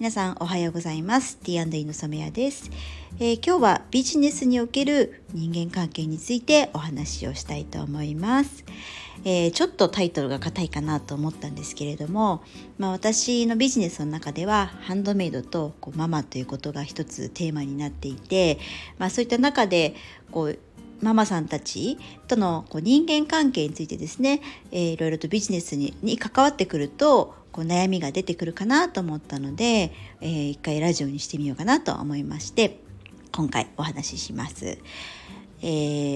皆さんおはようございます。T&E の染谷です、えー、今日はビジネスにおける人間関係についてお話をしたいと思います、えー、ちょっとタイトルが硬いかなと思ったんですけれども、まあ、私のビジネスの中ではハンドメイドとこうママということが一つテーマになっていて、まあ、そういった中でこうママさんたちとのこう人間関係についてですね、えー、いろいろとビジネスにに関わってくるとこう悩みが出てくるかなと思ったので、えー、一回ラジオにしてみようかなと思いまして今回お話しします。え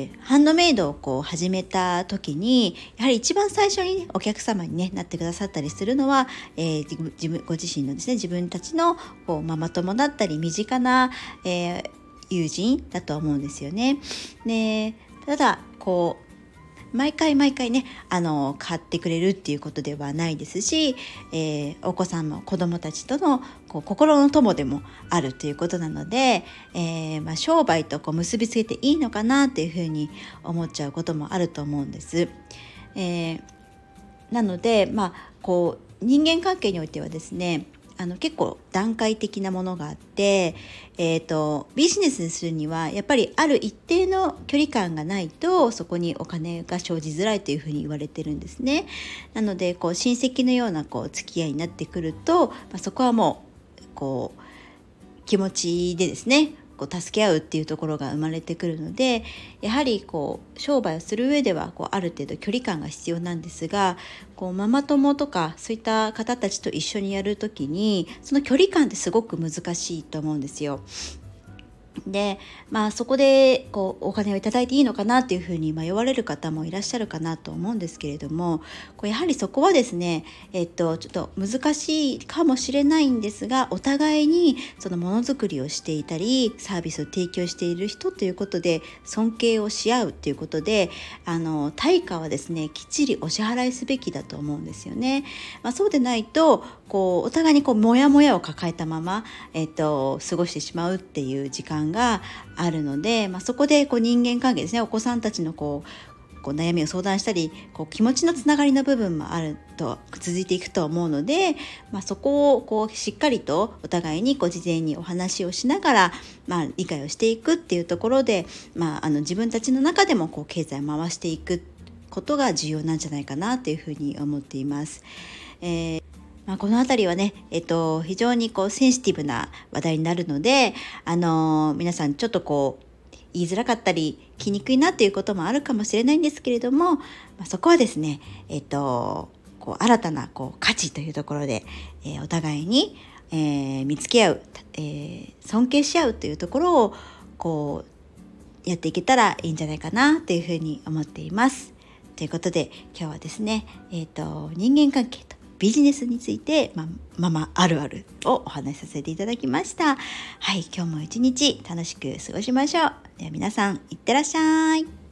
ー、ハンドメイドをこう始めた時にやはり一番最初に、ね、お客様に、ね、なってくださったりするのは、えー、自分ご自身のですね自分たちのこうママ友だったり身近な、えー、友人だと思うんですよね。でただこう毎回毎回ねあの買ってくれるっていうことではないですし、えー、お子さんの子供たちとのこう心の友でもあるということなので、えー、まあ、商売とこう結びつけていいのかなっていうふうに思っちゃうこともあると思うんです。えー、なので、まあ、こう人間関係においてはですねあの結構段階的なものがあって、えーと、ビジネスにするにはやっぱりある一定の距離感がないとそこにお金が生じづらいというふうに言われてるんですね。なのでこう親戚のようなこう付き合いになってくると、まあ、そこはもうこう気持ちでですねこう助け合うっていうところが生まれてくるのでやはりこう商売をする上ではこうある程度距離感が必要なんですがこうママ友とかそういった方たちと一緒にやる時にその距離感ってすごく難しいと思うんですよ。でまあそこでこうお金をいいていいのかなっていうふうに迷われる方もいらっしゃるかなと思うんですけれどもこうやはりそこはですねえっとちょっと難しいかもしれないんですがお互いにそのものづくりをしていたりサービスを提供している人ということで尊敬をし合うっていうことであの対価はですねきっちりお支払いすべきだと思うんですよね。まあ、そうでないとこうお互いにこうモヤモヤを抱えたまま、えっと、過ごしてしまうっていう時間があるので、まあ、そこでこう人間関係ですねお子さんたちのこうこう悩みを相談したりこう気持ちのつながりの部分もあると続いていくと思うので、まあ、そこをこうしっかりとお互いにこう事前にお話をしながら、まあ、理解をしていくっていうところで、まあ、あの自分たちの中でもこう経済を回していくことが重要なんじゃないかなというふうに思っています。えーまあ、この辺りはね、えっと、非常にこうセンシティブな話題になるので、あのー、皆さんちょっとこう言いづらかったり気にくいなっていうこともあるかもしれないんですけれども、まあ、そこはですね、えっと、こう新たなこう価値というところで、えー、お互いに、えー、見つけ合う、えー、尊敬し合うというところをこうやっていけたらいいんじゃないかなというふうに思っています。ということで今日はですね、えーと人間関係とビジネスについて、まママあるあるをお話しさせていただきました。はい、今日も一日楽しく過ごしましょう。では皆さん、いってらっしゃい。